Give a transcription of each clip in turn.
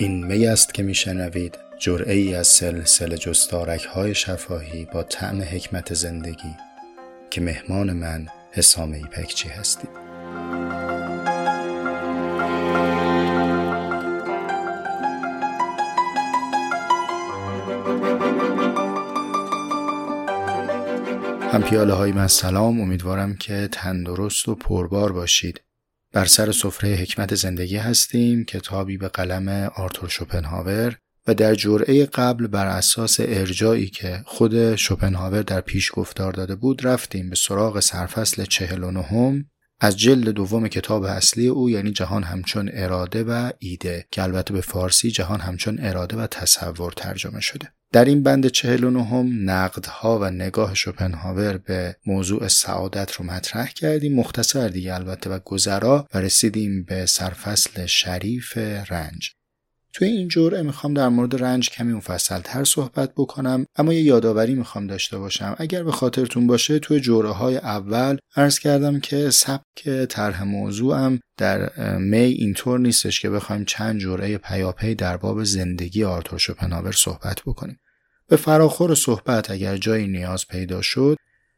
این می است که میشنوید جرعه ای از سلسله جستارک های شفاهی با طعم حکمت زندگی که مهمان من حسام ایپکچی هستید هم پیاله های من سلام. امیدوارم که تندرست و پربار باشید. بر سر سفره حکمت زندگی هستیم کتابی به قلم آرتور شوپنهاور و در جرعه قبل بر اساس ارجایی که خود شوپنهاور در پیش گفتار داده بود رفتیم به سراغ سرفصل چهل و نهم. از جلد دوم کتاب اصلی او یعنی جهان همچون اراده و ایده که البته به فارسی جهان همچون اراده و تصور ترجمه شده. در این بند چهل و نهم نقدها و نگاه شوپنهاور به موضوع سعادت رو مطرح کردیم. مختصر دیگه البته و گذرا و رسیدیم به سرفصل شریف رنج. توی این جرعه می‌خوام در مورد رنج کمی مفصل تر صحبت بکنم اما یه یادآوری می‌خوام داشته باشم. اگر به خاطرتون باشه توی جرعه های اول عرض کردم که سبک طرح موضوعم در می اینطور نیستش که بخوایم چند جرعه پیاپی در باب زندگی آرتور شوپنهاور صحبت بکنیم. به فراخور صحبت اگر جایی نیاز پیدا شد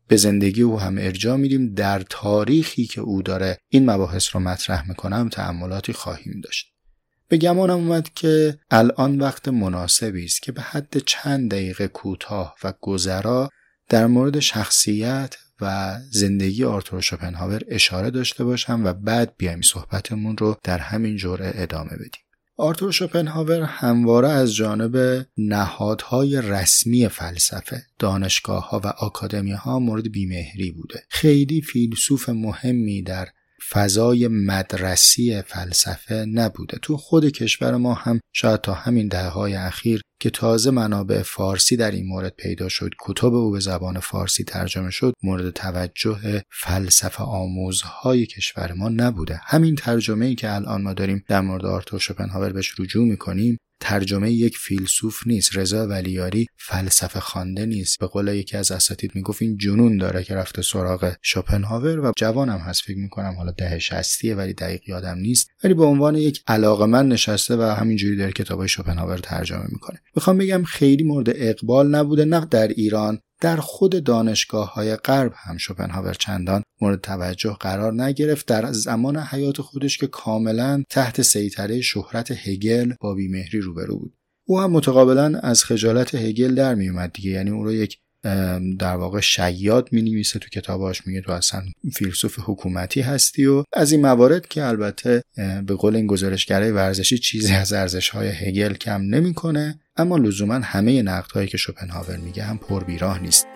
به زندگی او هم ارجا میدیم. در تاریخی که او داره این مباحث رو مطرح می‌کنم تعملاتی خواهیم داشت. به گمانم اومد که الان وقت مناسبی است که به حد چند دقیقه کوتاه و گذرا در مورد شخصیت و زندگی آرتور شوپنهاور اشاره داشته باشم و بعد بیایم صحبتمون رو در همین جوره ادامه بدیم. آرتور شوپنهاور همواره از جانب نهادهای رسمی فلسفه دانشگاه ها و آکادمی ها مورد بیمهری بوده خیلی فیلسوف مهمی در فضای مدرسی فلسفه نبوده. تو خود کشور ما هم شاید تا همین دهه های اخیر که تازه منابع فارسی در این مورد پیدا شد کتب او به زبان فارسی ترجمه شد مورد توجه فلسفه آموزهای کشور ما نبوده. همین ترجمه ای که الان ما داریم در مورد آرتور شوپنهاور بهش رجوع می‌کنیم ترجمه یک فیلسوف نیست رضا ولیاری فلسفه خوانده نیست. به قول یکی از اساتید می‌گفت این جنون داره که رفته سراغ شوپنهاور و جوانم هست. فکر می‌کنم حالا ده شستیه ولی دقیق یادم نیست. ولی به عنوان یک علاقه من نشسته و همینجوری داره کتابای شوپنهاور ترجمه می‌کنه. می‌خوام بگم خیلی مورد اقبال نبوده نه در ایران در خود دانشگاه های غرب هم شوپنهاور چندان مورد توجه قرار نگرفت. در زمان حیات خودش که کاملا تحت سیطره شهرت هگل با بیمهری روبرو بود. او هم متقابلا از خجالت هگل در میومد دیگه. یعنی او رو یک در واقع شیاد می نویسه تو کتاباش میگه تو اصلا فیلسوف حکومتی هستی و از این موارد که البته به قول این گزارشگرای ورزشی چیزی از ارزش های هگل کم نمی‌کنه. اما لزوما همه نقدهایی که شوپنهاور میگه هم پر بیراه نیست.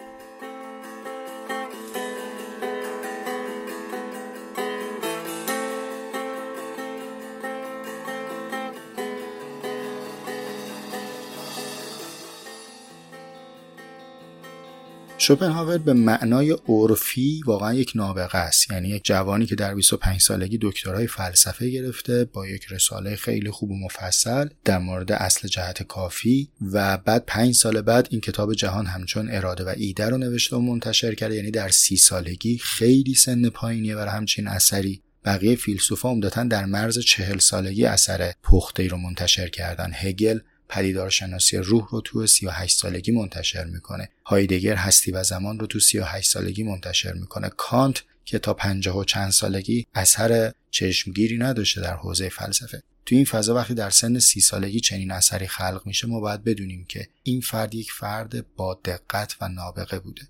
شوپنهاور به معنای عرفی واقعا یک نابغه است. یعنی یک جوانی که در 25 سالگی دکترای فلسفه گرفته با یک رساله خیلی خوب و مفصل در مورد اصل جهت کافی و بعد 5 سال بعد این کتاب جهان همچون اراده و ایده رو نوشته و منتشر کرده. یعنی در سی سالگی خیلی سن پایینیه برای همچین اثری. بقیه فیلسوفا عمدتا در مرز چهل سالگی اثر پخته رو منتشر کردن. هگل پدیدارشناسی روح رو تو 38 سالگی منتشر می‌کنه. هایدگر هستی و زمان رو تو 38 سالگی منتشر می‌کنه. کانت که تا 50 و چند سالگی اثر چشمگیری نداشته در حوزه فلسفه. تو این فضا وقتی در سن سی سالگی چنین اثری خلق میشه ما باید بدونیم که این فرد یک فرد با دقت و نابغه بوده.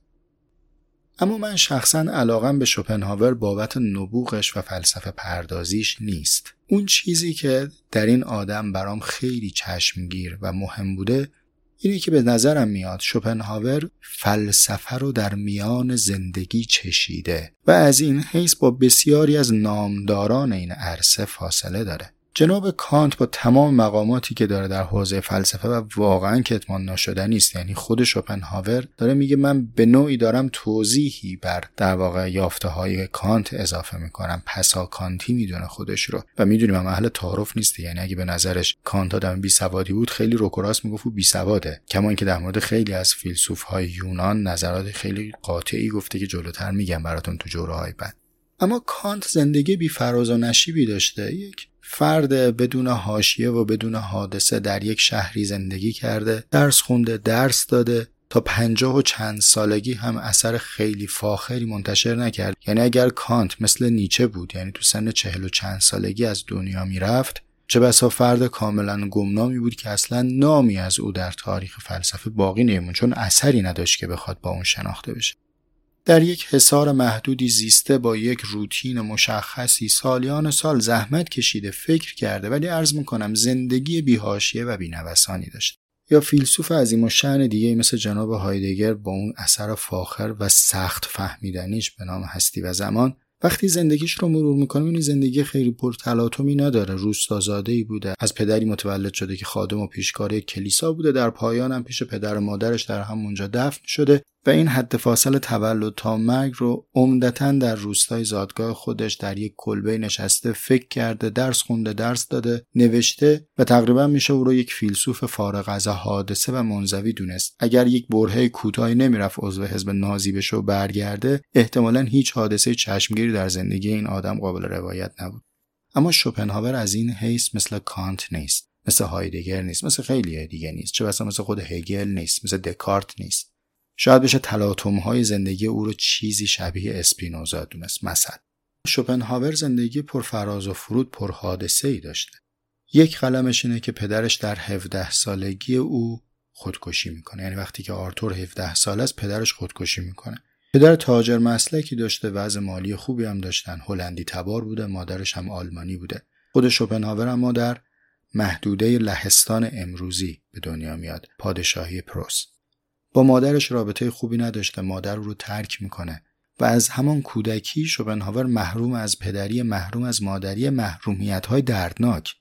اما من شخصا علاقم به شوپنهاور بابت نبوغش و فلسفه پردازیش نیست. اون چیزی که در این آدم برام خیلی چشمگیر و مهم بوده اینه که به نظرم میاد شوپنهاور فلسفه رو در میان زندگی چشیده و از این حیث با بسیاری از نامداران این عرصه فاصله داره. جناب کانت با تمام مقاماتی که داره در حوزه فلسفه و واقعا کتمان ناشدنی است یعنی خود شوپنهاور داره میگه من به نوعی دارم توضیحی بر در واقع یافته های کانت اضافه می‌کنم. پسا کانتی می‌دونه خودش رو و می‌دونیم هم اهل تعارف نیست یعنی اگه به نظرش کانت آدم بی سوادی بود خیلی رک و راست می‌گفت بی سواده. کما اینکه در مورد خیلی از فیلسوف های یونان نظرات خیلی قاطعی گفته که جلوتر میگم براتون تو جرعه های بعد. اما کانت زندگی بی فراز و نشیبی داشته. یک فرد بدون حاشیه و بدون حادثه در یک شهری زندگی کرده درس خونده درس داده تا پنجاه و چند سالگی هم اثر خیلی فاخری منتشر نکرد. یعنی اگر کانت مثل نیچه بود یعنی تو سن چهل و چند سالگی از دنیا می‌رفت چه بسا فرد کاملا گمنامی بود که اصلا نامی از او در تاریخ فلسفه باقی نیمون چون اثری نداشت که بخواد با اون شناخته بشه. در یک حصار محدودی زیسته با یک روتین مشخصی سالیان سال زحمت کشیده فکر کرده ولی عرض می‌کنم زندگی بیهاشیه و بینوسانی داشته. یا فیلسوف عظیم و شعن دیگه مثل جناب هایدگر با اون اثر فاخر و سخت فهمیدنیش به نام هستی و زمان. وقتی زندگیش رو مرور می‌کنیم این زندگی خیلی پرتلاطمی نداره. روستازاده ای بوده از پدری متولد شده که خادم و پیشکار کلیسا بوده. در پایان هم پیش پدر و مادرش در همونجا دفن شده. و این حد فاصل تولد تا مرگ رو عمدتا در روستای زادگاه خودش در یک کلبه نشسته فکر کرده درس خونده درس داده نوشته و تقریبا میشه او رو یک فیلسوف فارغ از حادثه و منزوی دونست. اگر یک برهه کوتاهی نمی‌رفت عضو حزب نازی بشه و برگرده احتمالا هیچ حادثه چشمگیری در زندگی این آدم قابل روایت نبود. اما شوپنهاور از این حیث مثل کانت نیست مثل هایدگر نیست مثل خیلی دیگه نیست چه بسا مثل خود هگل نیست مثل دکارت نیست. شاید بشه تلاطم های زندگی او رو چیزی شبیه اسپینوزا دونست. مثلا شوپنهاور زندگی پر فراز و فرود پر حادثه ای داشته. یک قلمش اینه که پدرش در 17 سالگی او خودکشی می‌کنه. یعنی وقتی که آرتور 17 سال است پدرش خودکشی می‌کنه. پدر تاجر مسلکی داشته وضع مالی خوبی هم داشتن. هلندی تبار بوده مادرش هم آلمانی بوده. خود شوپنهاور اما در محدوده لهستان امروزی به دنیا میاد. پادشاهی پروس. با مادرش رابطه خوبی نداشته مادر رو ترک می‌کنه و از همان کودکی شوپنهاور محروم از پدری محروم از مادری محرومیت های دردناک.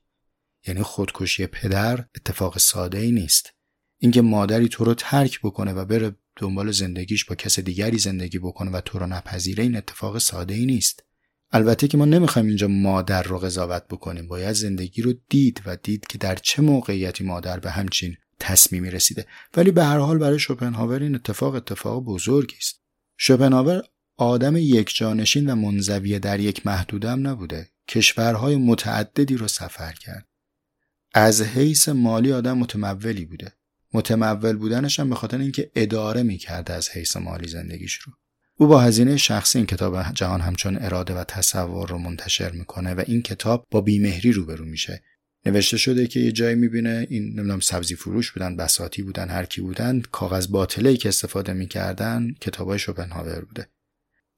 یعنی خودکشی پدر اتفاق ساده ای نیست. اینکه مادری تو رو ترک بکنه و بره دنبال زندگیش با کس دیگری زندگی بکنه و تو رو نپذیره این اتفاق ساده ای نیست. البته که ما نمی‌خوایم اینجا مادر رو قضاوت بکنیم. باید زندگی رو دید و دید که در چه موقعیتی مادر به همچین تصمیمی رسیده. ولی به هر حال برای شوپنهاور این اتفاق اتفاق بزرگی است. شوپنهاور آدم یک جانشین و منزوی در یک محدودم نبوده. کشورهای متعددی رو سفر کرد. از حیث مالی آدم متمولی بوده. متمول بودنش هم به خاطر اینکه اداره می‌کرده از حیث مالی زندگیش رو. او با هزینه شخصی این کتاب جهان همچون اراده و تصور رو منتشر می‌کنه و این کتاب با بیمهری روبرو میشه. نوشته شده که یه جایی می‌بینه این نمی‌دونم سبزی فروش بودن بساتی بودن هر کی بودن کاغذ باطله که استفاده می‌کردن کتابای شوپنهاور بوده.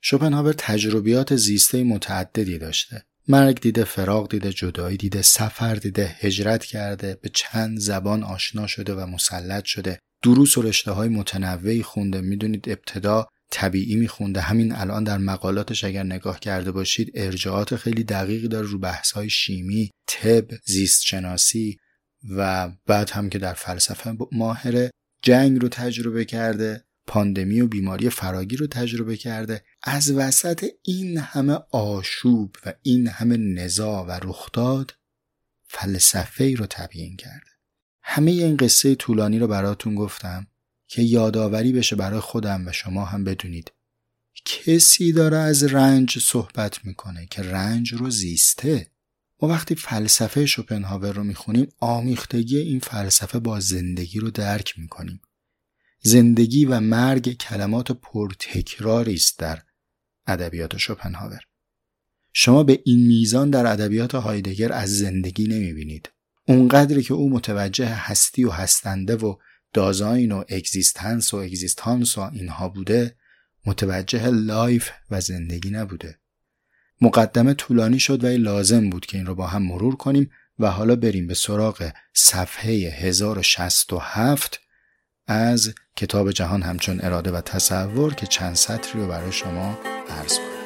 شوپنهاور تجربیات زیسته متعددی داشته. مرگ دیده فراغ دیده جدایی دیده سفر دیده هجرت کرده به چند زبان آشنا شده و مسلط شده. دروس و رشته های متنوعی خونده. می‌دونید ابتدا طبیعی میخونده. همین الان در مقالاتش اگر نگاه کرده باشید ارجاعات خیلی دقیقی داره رو بحث های شیمی طب زیست شناسی و بعد هم که در فلسفه ماهره جنگ رو تجربه کرده پاندمی و بیماری فراگی رو تجربه کرده. از وسط این همه آشوب و این همه نزا و رخداد فلسفه ای رو تبیین کرده. همه این قصه طولانی رو براتون گفتم. که یادآوری بشه برای خودم و شما هم بدونید. کسی داره از رنج صحبت می‌کنه که رنج رو زیسته. ما وقتی فلسفه شوپنهاور رو می‌خونیم آمیختگی این فلسفه با زندگی رو درک می‌کنیم. زندگی و مرگ کلمات پرتکراری است در ادبیات شوپنهاور. شما به این میزان در ادبیات هایدگر از زندگی نمی‌بینید. اونقدری که او متوجه هستی و هستنده و دازاین و existence و اگزیستانس و اینها بوده متوجه life و زندگی نبوده. مقدمه طولانی شد و لازم بود که این رو با هم مرور کنیم و حالا بریم به سراغ صفحه 1067 از کتاب جهان همچون اراده و تصور که چند سطری رو برای شما عرض کنم.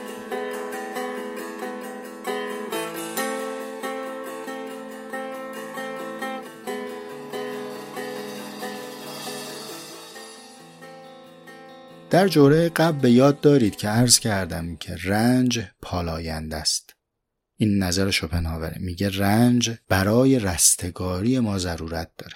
در جوره قبل به یاد دارید که عرض کردم که رنج پالاینده است. این نظر شوپنهاوره. میگه رنج برای رستگاری ما ضرورت داره.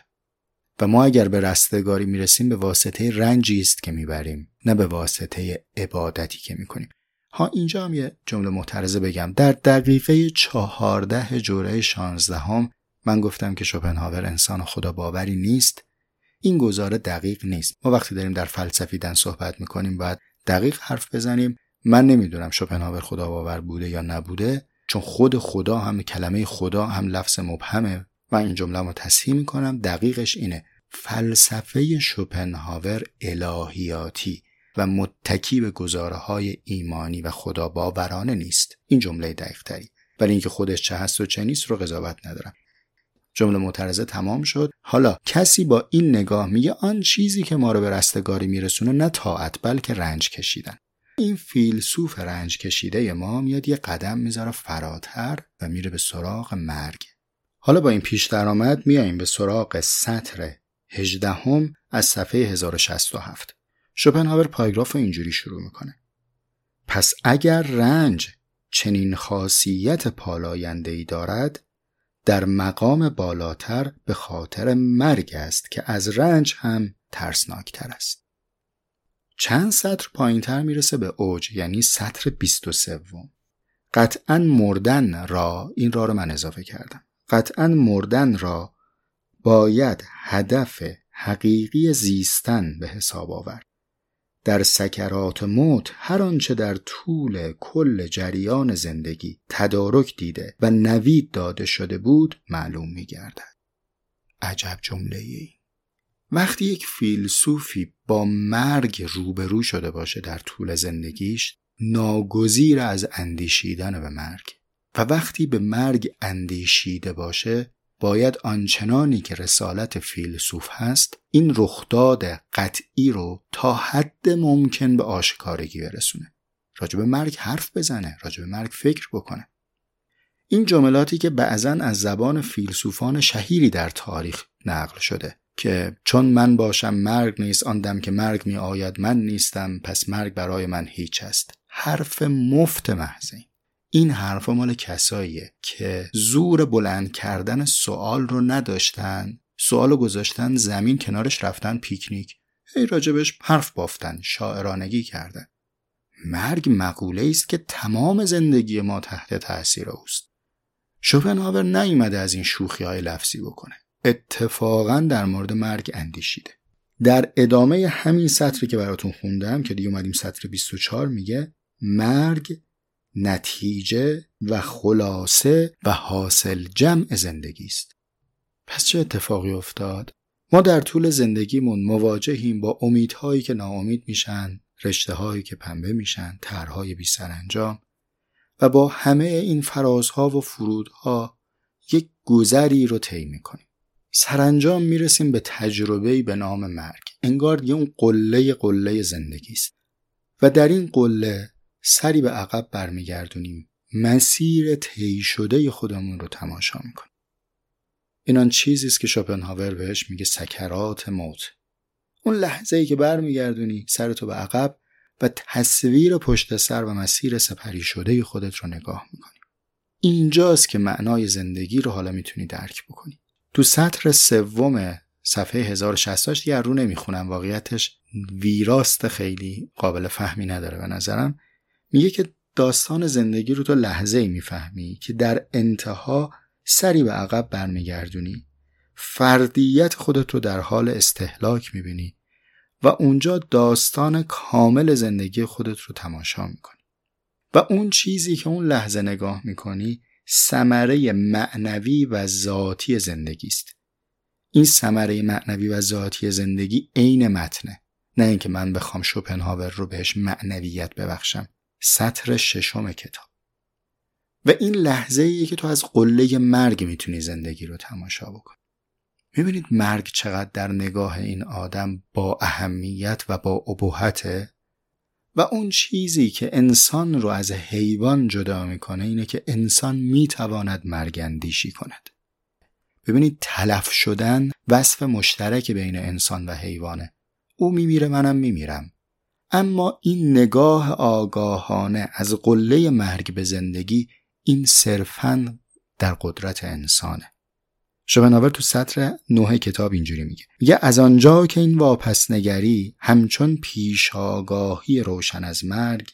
و ما اگر به رستگاری می‌رسیم به واسطه رنجی است که می‌بریم نه به واسطه عبادتی که می‌کنیم. ها اینجا هم یه جمله معترضه بگم. در دقیقه چهارده جوره شانزدهم من گفتم که شوپنهاور انسان خدا باوری نیست. این گزاره دقیق نیست. ما وقتی داریم در فلسفیدن صحبت می‌کنیم باید دقیق حرف بزنیم. من نمی‌دونم شوپنهاور خدا باور بوده یا نبوده چون خود خدا هم کلمه خدا هم لفظ مبهمه. و این جمله رو تصحیح می‌کنم. دقیقش اینه. فلسفه شوپنهاور الهیاتی و متکی به گزاره های ایمانی و خدا باورانه نیست. این جمله دقیق تری ولی اینکه خودش چه هست و چه نیست رو قضاوت ندارم. جمله معترضه تمام شد. حالا کسی با این نگاه میگه آن چیزی که ما رو به رستگاری میرسونه نه طاعت بلکه رنج کشیدن. این فیلسوف رنج کشیده ما میاد یه قدم می‌ذاره فراتر و میره به سراغ مرگ. حالا با این پیش درآمد میاییم به سراغ سطر هجدهم از صفحه 1067 شوپنهاور پاراگراف رو اینجوری شروع می‌کنه. پس اگر رنج چنین خاصیت پالاینده ای دارد در مقام بالاتر به خاطر مرگ است که از رنج هم ترسناکتر است. چند سطر پایین تر می‌رسه به اوج یعنی سطر 23 قطعا مردن را این را رو من اضافه کردم. قطعا مردن را باید هدف حقیقی زیستن به حساب آورد. در سکرات موت هر آنچه در طول کل جریان زندگی تدارک دیده و نوید داده شده بود معلوم می گردد. عجب جمله ای. وقتی یک فیلسوفی با مرگ روبرو شده باشه در طول زندگیش ناگزیر از اندیشیدن به مرگ و وقتی به مرگ اندیشیده باشه باید آنچنانی که رسالت فیلسوف هست این رخداد قطعی رو تا حد ممکن به آشکارگی برسونه. راجب مرگ حرف بزنه راجب مرگ فکر بکنه. این جملاتی که بعضا از زبان فیلسوفان شهیری در تاریخ نقل شده که چون من باشم مرگ نیست آن دم که مرگ می آید من نیستم پس مرگ برای من هیچ است. حرف مفت محض این حرفا مال کساییه که زور بلند کردن سوال رو نداشتن سوال رو گذاشتن زمین کنارش رفتن پیکنیک. هی راجبش حرف بافتن شاعرانگی کردن. مرگ مقوله است که تمام زندگی ما تحت تاثیر اوست. شوپنهاور نیومده از این شوخی های لفظی بکنه. اتفاقا در مورد مرگ اندیشیده. در ادامه همین سطری که براتون خوندم که دیگه اومدیم سطر 24 میگه مرگ نتیجه و خلاصه و حاصل جمع زندگی است. پس چه اتفاقی افتاد؟ ما در طول زندگیمون مواجهیم با امیدهایی که ناامید میشن رشته هایی که پنبه میشن طرحهای بی سرانجام و با همه این فرازها و فرودها یک گذری رو طی می‌کنیم. سرانجام می‌رسیم به تجربه به نام مرگ. انگار یه اون قله قله زندگی است. و در این قله سری به عقب برمیگردونیم. مسیر طی شده خودمون رو تماشا می‌کنیم. اینان چیزی است که شوپنهاور بهش میگه سکرات موت. اون لحظه ای که برمیگردونی سرتو به عقب و تصویر پشت سر و مسیر سپری شده خودت رو نگاه می‌کنی. اینجاست که معنای زندگی رو حالا می‌تونی درک بکنی. تو سطر سوم صفحه 1068 یه رو نمی‌خونم واقعیتش ویراست خیلی قابل فهمی نداره به نظرم. میگه که داستان زندگی رو تو لحظه ای می‌فهمی که در انتها سری به عقب برمیگردونی. فردیت خودت رو در حال استهلاک می‌بینی و اونجا داستان کامل زندگی خودت رو تماشا می‌کنی. و اون چیزی که اون لحظه نگاه می‌کنی ثمره معنوی و ذاتی زندگی است. این ثمره معنوی و ذاتی زندگی عین متنه. نه اینکه من بخوام شوپنهاور رو بهش معنویت ببخشم. سطر ششم کتاب. و این لحظه ایه که تو از قله مرگ می‌تونی زندگی رو تماشا بکنی. می‌بینید مرگ چقدر در نگاه این آدم با اهمیت و با ابهته؟ و اون چیزی که انسان رو از حیوان جدا می‌کنه اینه که انسان می‌تواند مرگ اندیشی کند. ببینید تلف شدن وصف مشترک بین انسان و حیوانه. او میمیره منم میمیرم. اما این نگاه آگاهانه از قله مرگ به زندگی این صرفا در قدرت انسانه شوپنهاور تو سطر نوه کتاب اینجوری میگه میگه از آنجا که این واپس نگری همچون پیش آگاهی روشن از مرگ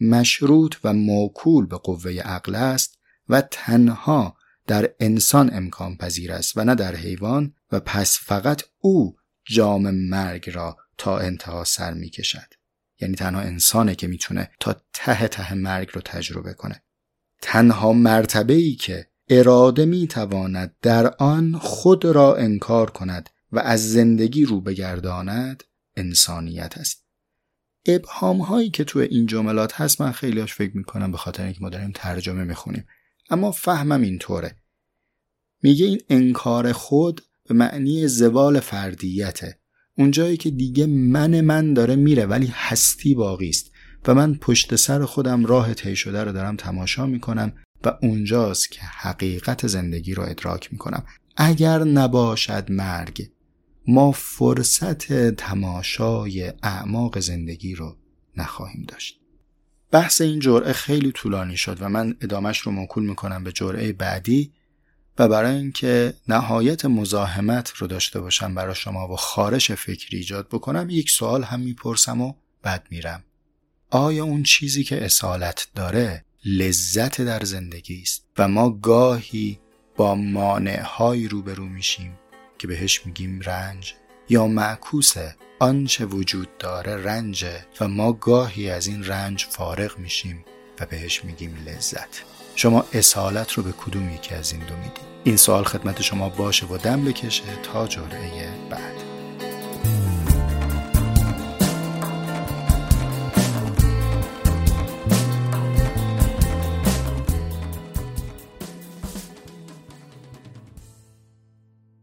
مشروط و موکول به قوه عقل است و تنها در انسان امکان پذیر است و نه در حیوان و پس فقط او جام مرگ را تا انتها سر می کشد. یعنی تنها انسانه که می‌تونه تا ته ته مرگ رو تجربه کنه. تنها مرتبه ای که اراده می تواند در آن خود را انکار کند و از زندگی رو بگرداند انسانیت است. ابهام هایی که تو این جملات هست من خیلی هاش فکر می‌کنم به خاطر اینکه ما داریم ترجمه می‌خونیم. اما فهمم اینطوره. میگه این انکار خود به معنی زوال فردیته. اونجایی که دیگه من من داره میره ولی هستی باقی است. و من پشت سر خودم راه طی شده رو دارم تماشا می‌کنم و اونجاست که حقیقت زندگی رو ادراک می‌کنم. اگر نباشد مرگ ما فرصت تماشای اعماق زندگی رو نخواهیم داشت. بحث این جرعه خیلی طولانی شد و من ادامش رو موکول می‌کنم به جرعه بعدی و برای اینکه نهایت مزاحمت رو داشته باشم برای شما و خارش فکری ایجاد بکنم یک سوال هم می‌پرسم و بعد میرم. آیا اون چیزی که اصالت داره لذت در زندگی است؟ و ما گاهی با مانعهایی روبرو میشیم که بهش میگیم رنج. یا معکوس آنچه وجود داره رنجه و ما گاهی از این رنج فارغ میشیم و بهش میگیم لذت. شما اصالت رو به کدوم یکی از این دو می‌دید؟ این سوال خدمت شما باشه و دم بکشه تا جرعه بعد.